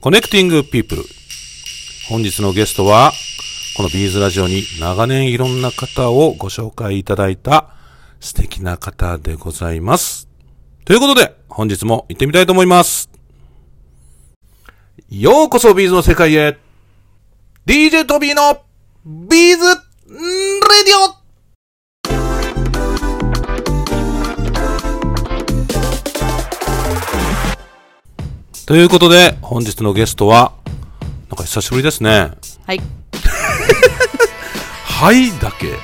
Connecting People。本日のゲストは、このビーズラジオに長年いろんな方をご紹介いただいた素敵な方でございます。ということで、本日も行ってみたいと思います。ようこそビーズの世界へ !DJ トビーの Beads Radioということで、本日のゲストは、なんか久しぶりですね。はい。はいだけ。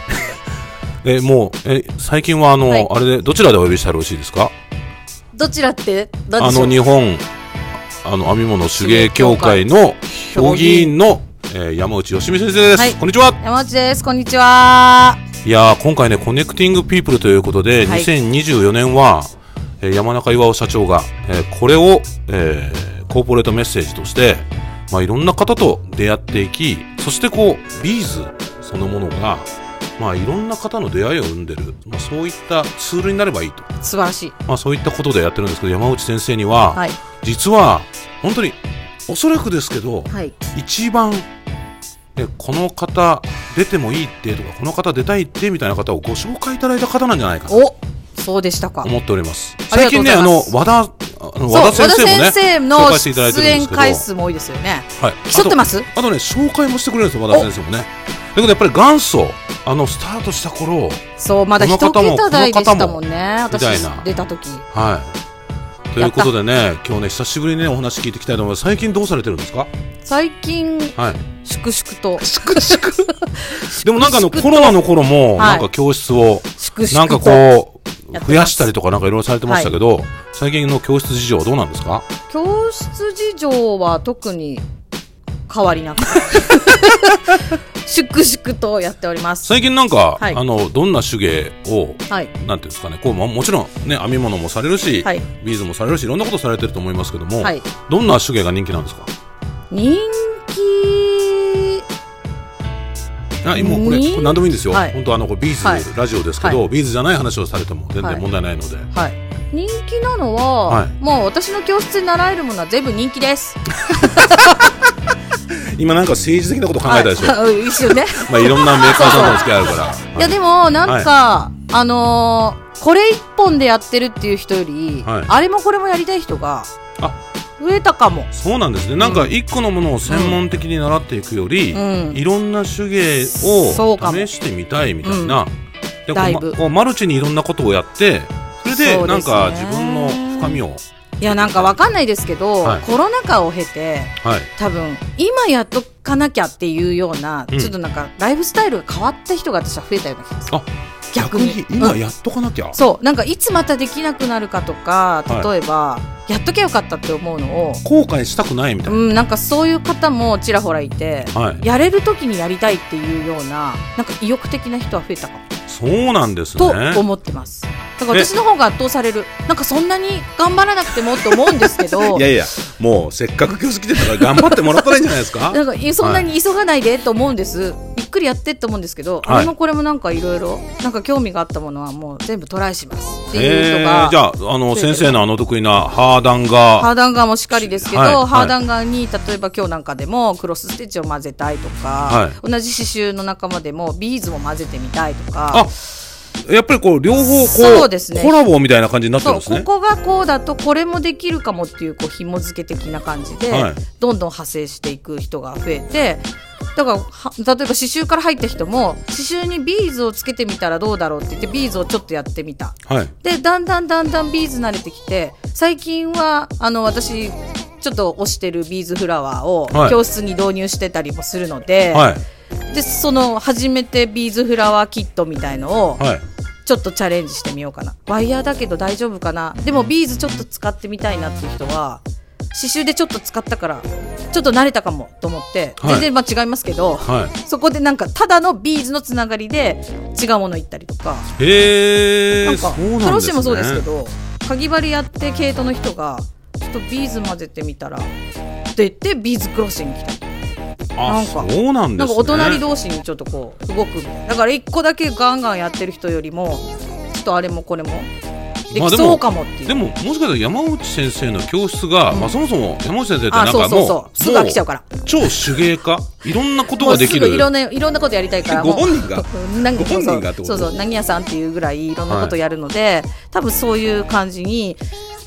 え、もう、え、最近はあの、はいあれで、どちらでお呼びしたらよろしいですか？どちらって？何あの、日本、あの、編み物手芸協会の評議員の、えー山内美実先生です、はいこんにちは。山内です。こんにちは。いやー、今回ね、 Connecting People ということで、はい2024年は、えー山中巌社長が、えーこれを、えーコーポレートメッセージとして、まあ、いろんな方と出会っていき、そしてこう、ビーズそのものが、まあ、いろんな方の出会いを生んでる、まあ、そういったツールになればいいと。素晴らしい。まあ、そういったことでやってるんですけど、山内先生には、はい。実は、本当に、おそらくですけど、はい。一番えこの方出てもいいってとかこの方出たいってみたいな方をご紹介いただいた方なんじゃないかとおそうでしたか。思っております。最近ねあの和田和田先生もね先生の出演回数も多いですよね。はい、競ってます？あとね紹介もしてくれるんですよ和田先生もね。だけどやっぱり元祖あのスタートした頃そう、まだ一この方も桁台でしたもんこね。私みたいな。出た時。はい。ということでね今日ね久しぶりにねお話聞いていきたいと思います。最近どうされてるんですか？最近、はい。粛々と。でもなんかあのコロナの頃もはい。なんか教室を粛々と。なんかこう増やしたりとかなんかいろいろされてましたけど、最近の教室事情はどうなんですか？教室事情は特に変わりなく。粛々とやっております。最近なんか、はいあのどんな手芸をはい。なんていうんですかねこうももちろんね編み物もされるし、はいビーズもされるしいろんなことされてると思いますけども、はい。どんな手芸が人気なんですか？人気あもうこれに？これ何でもいいんですよ、はい。本当あのこれビーズ、はい。ラジオですけど、はビーズじゃない話をされても全然問題ないので、はい、人気なのは、はい。もう私の教室で習えるものは全部人気です。今なんか政治的なこと考えたでしょ、はい、一瞬ね。まあいろんなメーカーさんとの付き合いあるから。いやでもなんか、あのーこれ一本でやってるっていう人より、はい。あれもこれもやりたい人があ増えたかも。そうなんですね。なんか一個のものを専門的に習っていくより、うん。いろんな手芸を試してみたいみたいな、うだいぶ。まこうマルチにいろんなことをやってそれでなんか自分の深みをいやなんかわかんないですけど、はい。コロナ禍を経てはい。多分今やっとかなきゃっていうような、うん。ちょっとなんかライフスタイルが変わった人が私は増えたような気がする。あ逆に今やっとかなきゃ、そう。なんかいつまたできなくなるかとか例えば、やっときゃよかったって思うのを後悔したくないみたいうな、ん、なんかそういう方もちらほらいて、はい。やれる時にやりたいっていうようななんか意欲的な人は増えたかも、そうなんですとね思ってますだから私の方が圧倒される。なんかそんなに頑張らなくてもって思うんですけど。いやいやもうせっかく教室来てたから頑張ってもらったらいいんじゃないですか？なんかいそんなに急がないでと思うんです、ゆっくりやってって思うんですけど、はい。あれもこれもなんかいろいろなんか興味があったものはもう全部トライします。っていう人えが、ー、じゃああの先生のあの得意なハーダンガハーダンガーもしっかりですけど、はい。はい。ハーダンガーに例えば今日なんかでもクロスステッチを混ぜたいとか、は同じ刺繍の仲間でもビーズも混ぜてみたいとかあやっぱりこう両方こうそうですね。コラボみたいな感じになってるんですね。ここがこうだとこれもできるかもっていうこう紐付け的な感じで、はい。どんどん派生していく人が増えてだからは例えば刺繍から入った人も刺繍にビーズをつけてみたらどうだろうって言ってビーズをちょっとやってみた。はい。でだんだんだんだんビーズ慣れてきて最近はあの私ちょっと推してるビーズフラワーをはい。教室に導入してたりもするので,、はいでその初めてビーズフラワーキットみたいのをはい。ちょっとチャレンジしてみようかな。ワイヤーだけど大丈夫かな。でもビーズちょっと使ってみたいなっていう人は刺繍でちょっと使ったからちょっと慣れたかもと思って、はい。全然まあ違いますけど、はい。そこでなんかただのビーズのつながりで違うもの行ったりとか。へえなんかんね。楽しいもそうですけどかぎ針やって毛糸の人がちょっとビーズ混ぜてみたらって言ってビーズクロッシング来た。りなあんか。そうなんですね。なんかお隣同士にちょっとこう動く。だから一個だけガンガンやってる人よりもちょっとあれもこれもできそうかもっていう、でももしかしたら山内先生の教室が、うん。まあ、そもそも山内先生ってなあそうそうんかもうそうすぐ飽きちゃうから。超手芸家？いろんなことができる。ぐいろんないろんなことやりたいから ご本人が？もうなんかご本人がそうそう何屋さんっていうぐらいいろんなことやるので、多分そういう感じに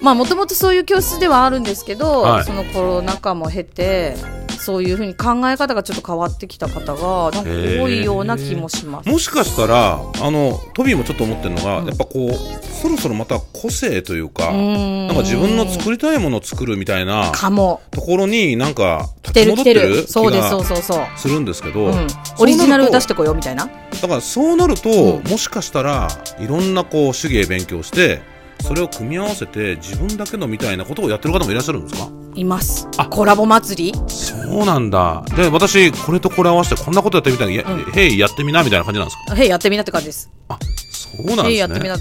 まあもともとそういう教室ではあるんですけど、はい。そのコロナ禍も経てそういうふうに考え方がちょっと変わってきた方がなんか多いような気もします。もしかしたらあのトビーもちょっと思ってるのが、うん。やっぱこうそろそろまた個性というか、なんか自分の作りたいものを作るみたいなかも。ところになんか来てる来て立ち戻ってる。るそうですそう気そうそう、がするんですけど、うん、オリジナル出してこようみたいな。だからそうなると、うん。もしかしたらいろんなこう手芸勉強してそれを組み合わせて自分だけのみたいなことをやってる方もいらっしゃるんですか？います。あ。コラボ祭り？そうなんだ。で私これとこれ合わせてこんなことやってみたいな、うん。へいやってみなみたいな感じなんですか？へいやってみなって感じです。あそうなんへいですね。やってみな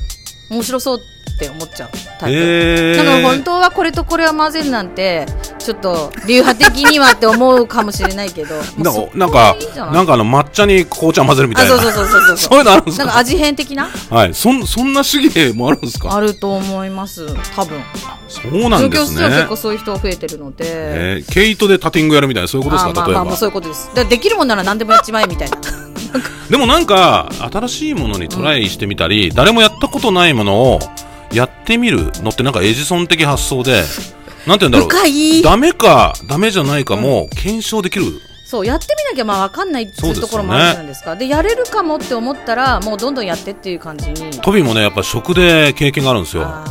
面白そうって思っちゃうタイプ、へえだから本当はこれとこれは混ぜるなんてちょっと流派的にはって思うかもしれないけどなんかなんかあの抹茶に紅茶混ぜるみたいな。あそうそうそうそうそう。そういうのあるんですかなんか味変的なはい。そんそんな手芸もあるんですか？あると思います。多分。そうなんです上京結ね構そういう人が増えてるので、えー。毛糸でタティングやるみたいなそういうことですか？例えばあまあまあまあそういうことです。だからできるもんなら何でもやっちまえみたいな でもなんか新しいものにトライしてみたり、誰もやったことないものをやってみるのってなんかエジソン的発想でなんて言うんだろう。ダメかダメじゃないかも検証できる、そうやってみなきゃまあ分かんないっていうところもあるじゃないですか。でやれるかもって思ったらもうどんどんやってっていう感じに。トビもねやっぱ食で経験があるんですよ。あ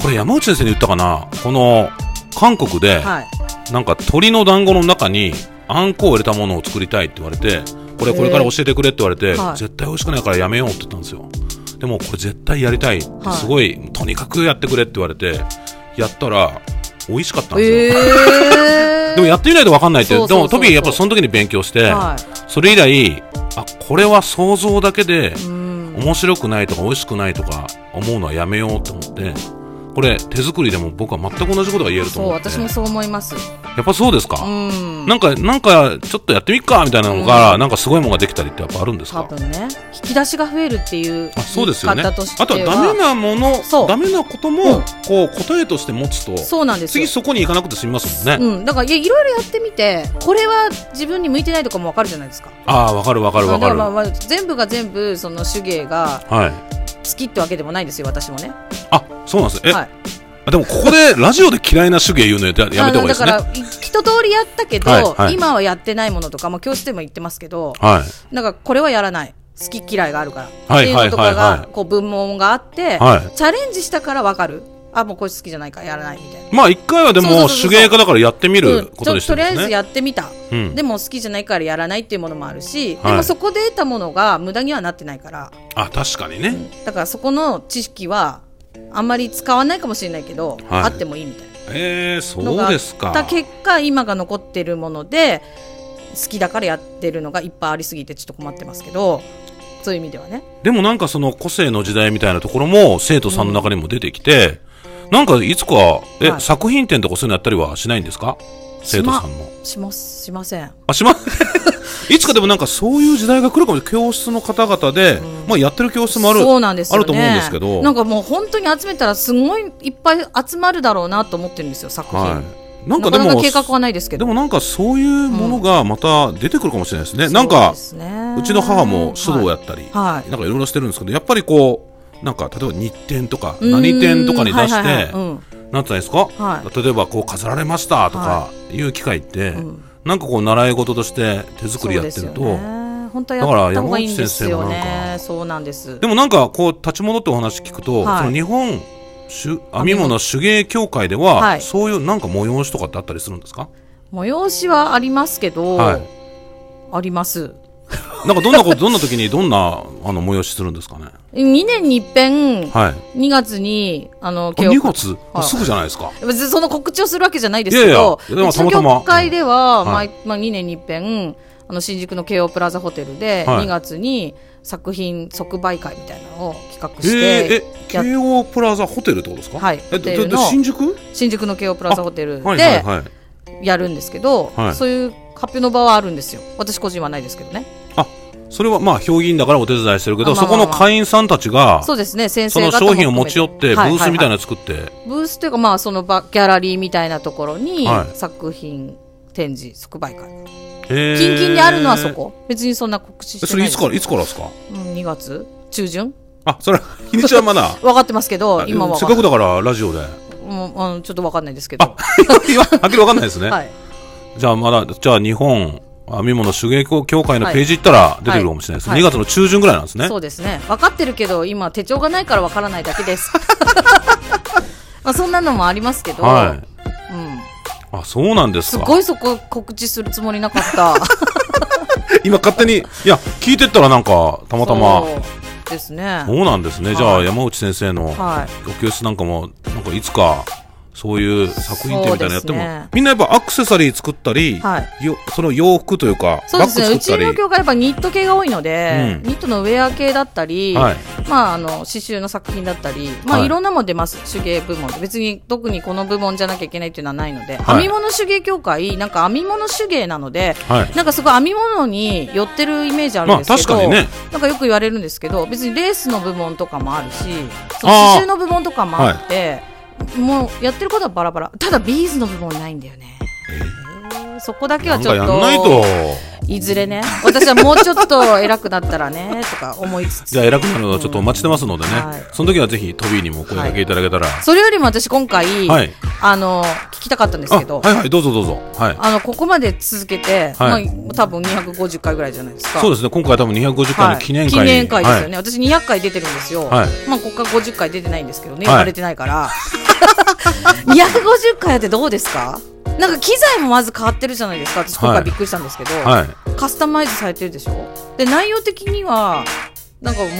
これ山内先生に言ったかな？この韓国で、ーはい。なんか鶏の団子の中にあんこを入れたものを作りたいって言われてこれこれから教えてくれって言われて、はい。絶対美味しくないからやめようって言ったんですよ。でもこれ絶対やりたい、はい。すごいとにかくやってくれって言われてやったら美味しかったんですよ、えー、でもやってみないと分かんないってでもトビーやっぱその時に勉強して、はそれ以来あこれは想像だけで面白くないとか美味しくないとか思うのはやめようと思ってこれ手作りでも僕は全く同じことが言えると思って。私もそう思います。やっぱそうですか、うん。なんか、なんか、ちょっとやってみっかみたいなのが、なんかすごいものができたりってやっぱあるんですか？多分ね。引き出しが増えるっていうあそうですよね。あとしては。とはダメなものそう、ダメなことうん。も、こう、答えとして持つと、そうなんですよ。次そこに行かなくて済みますもんね。うん、だからいろいろやってみてこれは自分に向いてないとかもわかるじゃないですか。ああ、わかるわかるわかる。まあまあ全部が全部その手芸がはい。好きってわけでもないんですよ私もね。あ、そうなんです。え、はいあでもここでラジオで嫌いな手芸言うのややめた方がいいですね。だからい一通りやったけど、はいはい今はやってないものとか、まあ、教室でも言ってますけどはい。なんかこれはやらない好き嫌いがあるから、はいっていうのとかがこう文門があって、はい。チャレンジしたからわかるあもうこれ好きじゃないからやらないみたいな。まあ一回はでも手芸家だからやってみうんることにしてととりあえず。やってみた、うん。でも好きじゃないからやらないっていうものもあるし、はいでもそこで得たものが無駄にはなってないから、あ、確かにね。だからそこの知識はあんまり使わないかもしれないけど、はい。あってもいいみたいな。えー、そうですか。た結果今が残ってるもので好きだからやってるのがいっぱいありすぎてちょっと困ってますけどそういう意味ではね。でもなんかその個性の時代みたいなところも生徒さんの中にも出てきて、なんかいつか、え、はい。作品展とかそういうのやったりはしないんですか？生徒さんも。しますしません。あ、しま、いつかでもなんかそういう時代が来るかも教室の方々で、まあやってる教室もある。そうなんですよ、ね、あると思うんですけど。なんかもう本当に集めたらすごいいっぱい集まるだろうなと思ってるんですよ作品、はい。なんかでも、か計画はないですけど。でもなんかそういうものがまた出てくるかもしれないですね。なんか、うちの母も書道やったり、はい。なんかいろいろしてるんですけど、やっぱりこう、なんか例えば日展とかうん。何展とかに出して、はいはいなんていうんですか、はい。例えばこう飾られましたとかい。う機会って、んなんかこう習い事として手作りやってると、ね。本当はだからやった方がいいんですよ山内先生もねそうなんです。でもなんかこう立ち戻ってお話聞くと、はい。その日本手編み物手芸協会では、はい。そういうなんか催しとかってあったりするんですか？催しはありますけど、はい。あります なんかどんなことどんな時にどんなあの催しするんですかね？2年に一遍はい。2月にあのあ慶応2月、はい。すぐじゃないですか。別にその告知をするわけじゃないですけどいやいやでは、い毎まあ、2年に一遍あの新宿の京王プラザホテルではい。2月に作品即売会みたいなのを企画えして、ー、え慶応プラザホテルってことですか？はい。え新宿？新宿の京王プラザホテルではい。やるんですけど、はい。そういう発表の場はあるんですよ。私個人はないですけどねそれはまあ評議員だからお手伝いしてるけど、あまあまあまあ。そこの会員さんたちがそうですね先そ生方もの商品を持ち寄ってブースみたいなはの作って、ははいブースというかまあその場ギャラリーみたいなところにはい。作品展示即売会。近々にあるのはそこ。別にそんな告知してそれいつからいつからですか？うん、2月。中旬。あそれ 日にちはまだ。分かってますけど今はせっかくだからラジオで。もうあのちょっと分かんないですけど。はっきりわかんないですね、はい。じゃあまだじゃあ日本編み物手芸協会のページ行ったら出てくるかもしれないです、はい。2月の中旬ぐらいなんですね、そうですね。分かってるけど今手帳がないから分からないだけです。まあそんなのもありますけど、はい。うん、あそうなんですすかごいそこ告知するつもりなかった。今勝手にいや聞いてったらなんかたまたま。ですね。そうなんですね、はいじゃあ山内先生のはい。お教室なんかもなんかいつかそういう作品展みたいなのやっても、ね。みんなやっぱアクセサリー作ったり、はい。よその洋服というかそうですね。うちの業界やっぱニット系が多いので、うん。ニットのウェア系だったり、はい。まあ、あの刺繍の作品だったり、まあはい。い、ろんなもん出ます。手芸部門で別に特にこの部門じゃなきゃいけないっていうのはないので、はい。編み物手芸協会なんか編み物手芸なのではい。なんかすごい編み物に寄ってるイメージあるんですけど、まあね。なんかよく言われるんですけど別にレースの部門とかもあるしその刺繍の部門とかもあって、もうやってることはバラバラ。ただビーズの部分はないんだよね、そこだけはちょっとなんないと。いずれね。私はもうちょっと偉くなったらね とか思いつつ。じゃあ偉くなるのはちょっとお待ちしてますのでね、はい。その時はぜひトビーにもお声掛けいただけたら、それよりも私今回、はい。あの聞きたかったんですあけど。はいはいどうぞどうぞ。はい。あのここまで続けて、はい。まあ、多分250回ぐらいじゃないですか。そうですね。今回多分250回の記念会。記念会ですよね、私200回出てるんですよ、はい。まあここから50回出てないんですけどね。はい。呼ばれてないから、250回やってどうですか？なんか機材もまず変わってるじゃないですか。私今はい。回びっくりしたんですけど、はい。カスタマイズされてるでしょ？で内容的にはなんかもう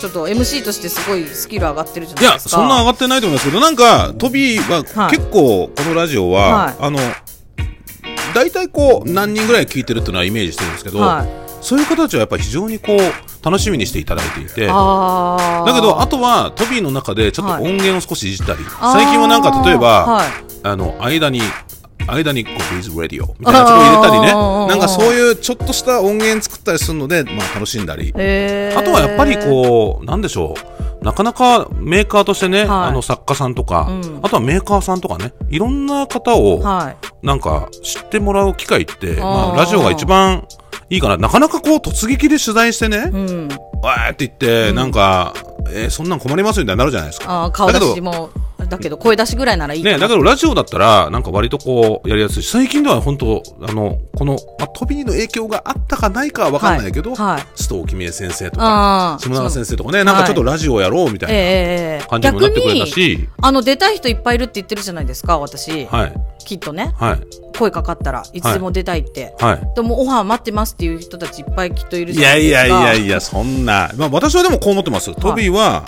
ちょっと MC としてすごいスキル上がってるじゃいやないですか。そんな上がってないと思いますけどなんかトビーははい。結構このラジオは、はい。あの大体こう何人ぐらい聞いてるっていうのはイメージしてるんですけど、はい。そういう方たちはやっぱり非常にこう楽しみにしていただいていて。だけどあとはトビーの中でちょっとはい。音源を少しいじったり、あー。最近はなんか例えば、はい。あの間に間にこうビーズラディオみたいなと入れたりね。なんかそういうちょっとした音源作ったりするので、まあ、楽しんだり。あとはやっぱりこうなんでしょう。なかなかメーカーとしてね、はい。あの作家さんとか、うん。あとはメーカーさんとかねいろんな方をはい。なんか知ってもらう機会って、まあー。あ、ラジオが一番いいかな。なかなかこう突撃で取材してね、うん。わーって言って、なんか、えーそんなん困りますみたいになるじゃないですか。あー顔出だけどしもだけど声出しぐらいならいいね、だけどラジオだったら、なんか割とこう、やりやすい。し、最近では本当、あの、この、まあ、飛びの影響があったかないかは分かんないけど、はい。はい。須藤君江先生とか、下永先生とかね、なんかちょっとラジオやろうみたいなええええ感じにもなってくれた逆にし、あの出たい人いっぱいいるって言ってるじゃないですか私、はい、きっとね。はい、声かかったらいつでも出たいって、はい。でもオファー待ってますっていう人たちいっぱいきっといるいじゃなやいいですか。やいやいや、そんな。まあ私はでもこう思ってます。トビーは、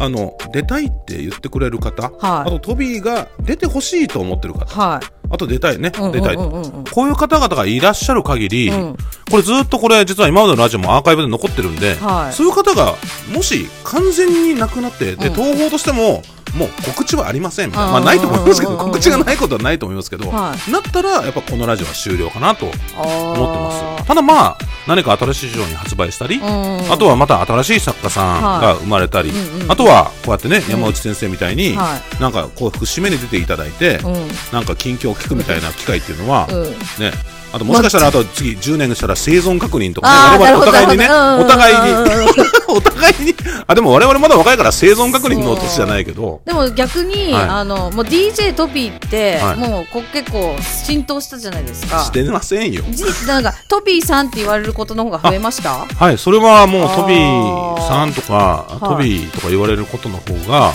あの、出たいって言ってくれる方、はい。あとトビーが出てほしいと思ってる方、はい。あと出たいね、出たいと。こういう方々がいらっしゃる限り、うん。これずっとこれ実は今までのラジオもアーカイブで残ってるんで、はい。そういう方がもし完全になくなって、で、うん。東宝としても、もう告知はありませんみたいな。まあうんないと思いますけど、告知がないことはないと思いますけど、はなったらやっぱこのラジオは終了かなと思ってあます。ただまあ、何か新しい市場に発売したり、あとはまた新しい作家さんが生まれたり、あとはこうやってね、山内先生みたいに、はなんかこう節目に出ていただいて、うん。なんか近況を聞くみたいな機会っていうのは、うん。ね、あともしかしたらあと次10年したら生存確認とかね、我々お互いにね、お互いに。お互いに、あ、でも我々まだ若いから生存確認の年じゃないけど、でも逆に、はい。あのもう DJ トピーって、はい。もうこ結構浸透したじゃないですか。してませんよ。じなんかトピーさんって言われることの方が増えました？はい、それはもうトビーさんとか、い。トビーとか言われることの方が、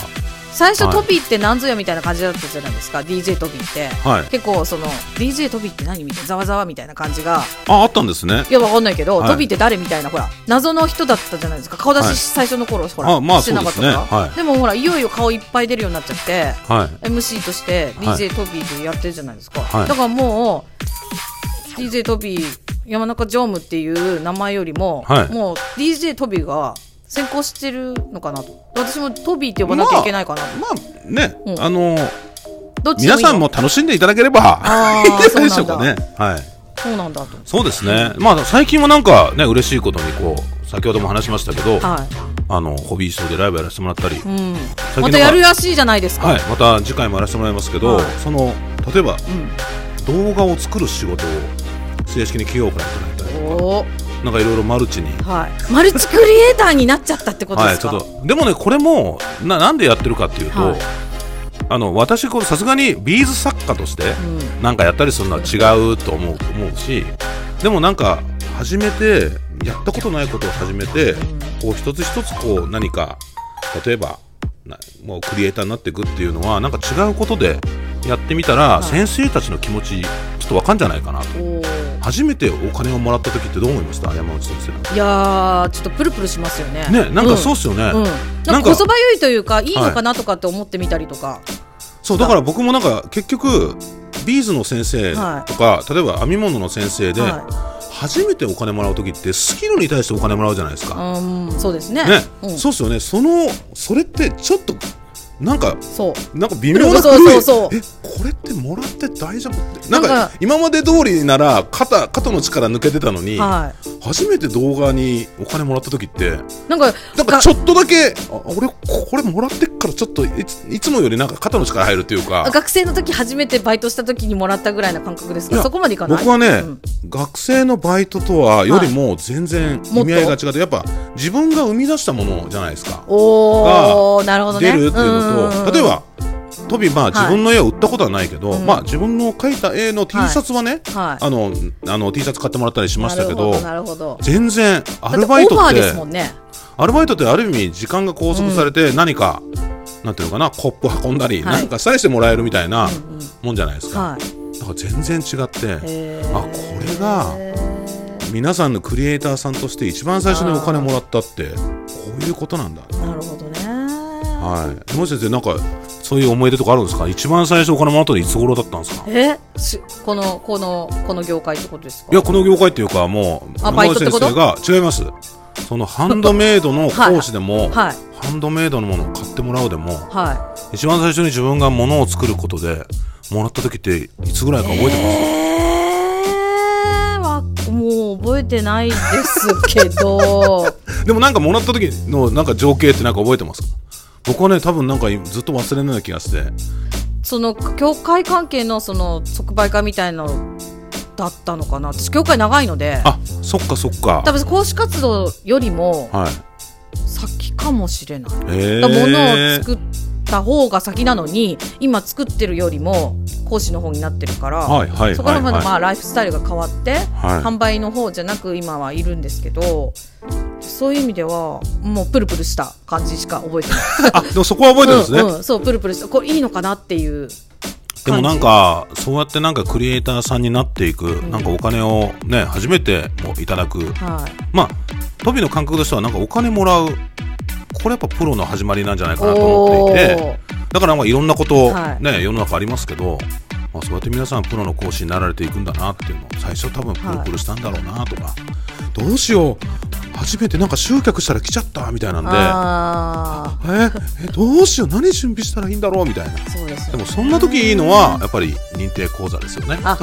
最初、はい。トピーって何ぞやみたいな感じだったじゃないですか DJ トピーって、はい。結構その DJ トピーって何みたいなざわざわみたいな感じが。あ、あったんですね。いやわかんないけど、はい。トビーって誰みたいなほら謎の人だったじゃないですか顔出し、はい最初の頃ほらあまあしてなかったから。ね。はい。でもほらいよいよ顔いっぱい出るようになっちゃってはい。MC としてはい。DJ トビーでやってるじゃないですか、はい。だからもう DJ トビー山中常務っていう名前よりも、はい。もう DJ トビーが先行してるのかなと。私もトビーって呼ばなきゃいけないかなと、まあね、うん。あの、どっちでもいいの？皆さんも楽しんでいただければ。あいいんーじゃないでしょうかね。はい。そうなんだと。そうですね。まあ最近はなんかね嬉しいことにこう先ほども話しましたけど、はあのホビーショーでライブやらせてもらったり、い、うん、またやるらしいじゃないですか、はい、また次回もやらせてもらいますけど、はい。その例えばうん、動画を作る仕事を正式に企業からいただいたりおーなんかいろいろマルチに。はい、マルチクリエイターになっちゃったってことはい、ですか、ちょっと。でもねこれもななんでやってるかっていうと、はい。あの私これさすがにビーズ作家としてうん。なんかやったりするのは違うと思う思うしでもなんか始めてやったことないことを始めてこう一つ一つこう何か例えばなもうクリエイターになっていくっていうのはなんか違うことでやってみたら、はい。先生たちの気持ちっとわかんじゃないかなと。初めてお金をもらった時ってどう思いました？山内先生いやーちょっとプルプルしますよね。ねなんかそうっすよね、うん、うん、なんんかこそばゆいというかいいのかなとかって思ってみたりとか、そうだから僕もなんか結局ビーズの先生とか、例えば編み物の先生で、は初めてお金もらう時ってスキルに対してお金もらうじゃないですか。うんそうですね。ね、うん、そうっすよね。そのそれってちょっとなんかそう。なんか微妙なそうそうそう。えこれってもらって大丈夫？ってなんか今まで通りなら肩肩の力抜けてたのに、は初めて動画にお金もらった時っていなんかなんかちょっとだけあ俺これもらってっからちょっといついつもよりなんか肩の力入るっていうか。学生の時初めてバイトした時にもらったぐらいの感覚ですか？そこまでいかない？僕はね、うん。学生のバイトとはよりも全然意味合いが違って、やっぱ自分が生み出したものじゃないですか。おおなるほどね。出るっていうのと、例えばトビまあはい。自分の絵を売ったことはないけど、うん。まあ自分の描いた絵の T シャツはね、はい。あのあの T シャツ買ってもらったりしましたけど全然アルバイトってもんねアルバイトってある意味時間が拘束されて何か、なんていうのかなコップ運んだり、はい。なんかしたりしてもらえるみたいなうん。うんもんじゃないですか、はい。だから全然違ってあこれが皆さんのクリエイターさんとして一番最初にお金もらったってこういうことなんだ。なるほどね。はい。山内先生なんかそういう思い出とかあるんですか？一番最初お金もらったのいつ頃だったんですか？えしこのこのこの業界ってことですか？いやこの業界っていうかもうあバイトってこと？山内先生が違いますそのハンドメイドの講師でも、はい。ハンドメイドのものを買ってもらうでもは一番最初に自分がものを作ることでもらった時っていつぐらいか覚えてます、えー、わもう覚えてないですけど。でもなんかもらった時のなんか情景ってなんか覚えてます？か僕はね多分なんかずっと忘れない気がして。その教会関係のその即売会みたいなのだったのかな。私教会長いので。あそっかそっか。多分講師活動よりもはい。先かもしれない。へえだを作った方が先なのに今作ってるよりも講師の方になってるから、はいはいそこらまではいはいまあライフスタイルが変わって、はい。販売の方じゃなく今はいるんですけどそういう意味ではもうプルプルした感じしか覚えてない。あでもそこは覚えてるんですね、うんうん、そうプルプルしたこれいいのかなっていうでもなんかそうやってなんかクリエイターさんになっていく、なんかお金をね初めてもいただく。はい。まあトビの感覚としてはなんかお金もらうこれやっぱプロの始まりなんじゃないかなと思っていてだからなんかいろんなこと、はい。ね世の中ありますけど、まあ、そうやって皆さんプロの講師になられていくんだなっていうのを最初多分プルプルしたんだろうなとか、どうしよう初めてなんか集客したら来ちゃったみたいなんで。あえ？えどうしよう？何準備したらいいんだろう？みたいな。あそうですよね。でもそんな時いいのはやっぱり認定講座ですよね。あ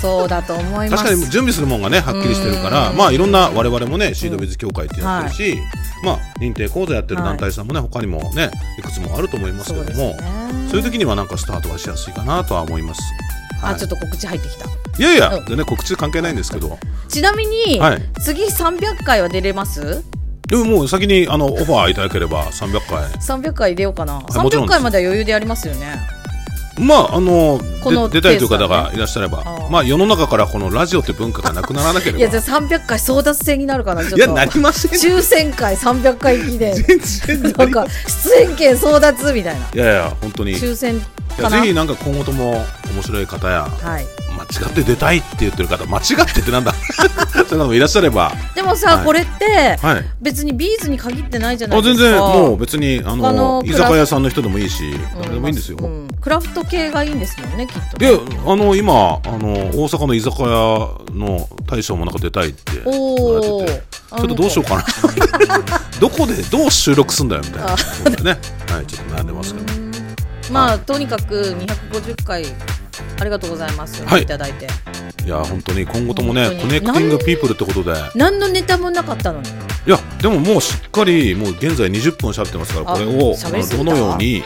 そうだと思います。確かに準備するもんがねはっきりしてるからまあいろんな我々もねシードビズ協会ってやってるし、まあ認定講座やってる団体さんもね、他にもねいくつもあると思いますけどもそうね。そういう時にはなんかスタートはしやすいかなとは思います。あちょっと告知入ってきた。いやいや、うん。全然告知関係ないんですけど。ちなみに、はい。次300回は出れます？でももう先にあのオファーいただければ300回。300回出ようかな、もちろん300回までは余裕でやりますよね。まああのこので出たいという方がいらっしゃればまあ世の中からこのラジオって文化がなくならなければ。いやじゃあ300回争奪戦になるかな。ちょっと。いやなりません抽選会300回記念全然ななんか出演権争奪みたいな。いやいや本当に。い抽選かな。やぜひなんか今後とも面白い方やはい。間違って出たいって言ってる方間違ってってなんだ？そういうのもいらっしゃれば。でもさ、はい。これってはい。別にビーズに限ってないじゃないあですか。全然もう別にあ他のの居酒屋さんの人でもいいしうん。誰でもいいんですよ、うん。クラフト系がいいんですもんねきっとであの今あの大阪の居酒屋の大将もなんか出たいって言おわれててちょっとどうしようかな。どこでどう収録すんだよみたいなね。はいちょっと悩んでますけどまあとにかく250回ありがとうございます、はい。いただいて。いいや本当に今後ともね Connecting People ってことで。何のネタもなかったのにいやでももうしっかりもう現在20分喋ってますからこれをどのようにうん。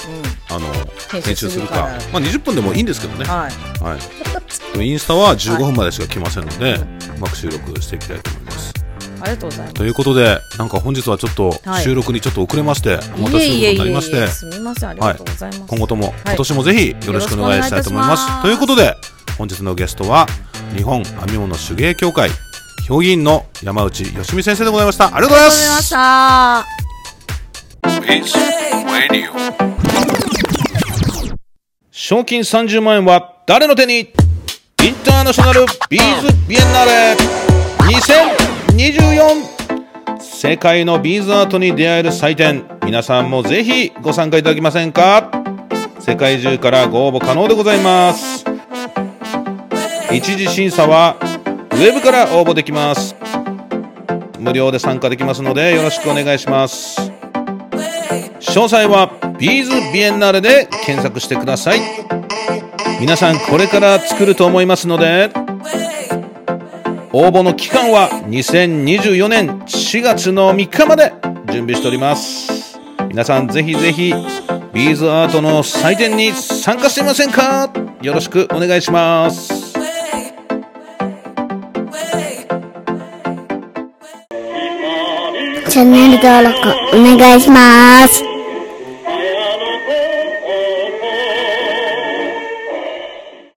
あの編編集するか。まあ20分でもいいんですけどね。ははい。インスタは15分までしか来ませんので、うまく収録していきたいと思いますありがとうございます。ということでなんか本日はちょっとはい。収録にちょっと遅れまして、お待たせすることになりましてすみません。ありがとうございます、今後とも今年もぜひよろしくお願いしたいと思います。ということで本日のゲストは日本編み物手芸協会評議員の山内よしみ先生でございました。ありがとうございまありがとうございす。ました賞金30万円は誰の手に？インターナショナルビーズビエンナーレ24世界のビーズアートに出会える祭典。皆さんもぜひご参加いただけませんか？世界中からご応募可能でございます。一次審査はウェブから応募できます。無料で参加できますのでよろしくお願いします。詳細はビーズビエンナーレで検索してください。皆さんこれから作ると思いますので応募の期間は2024年4月の3日まで準備しております。皆さんぜひぜひビーズアートの祭典に参加してみませんか？よろしくお願いします。チャンネル登録お願いします。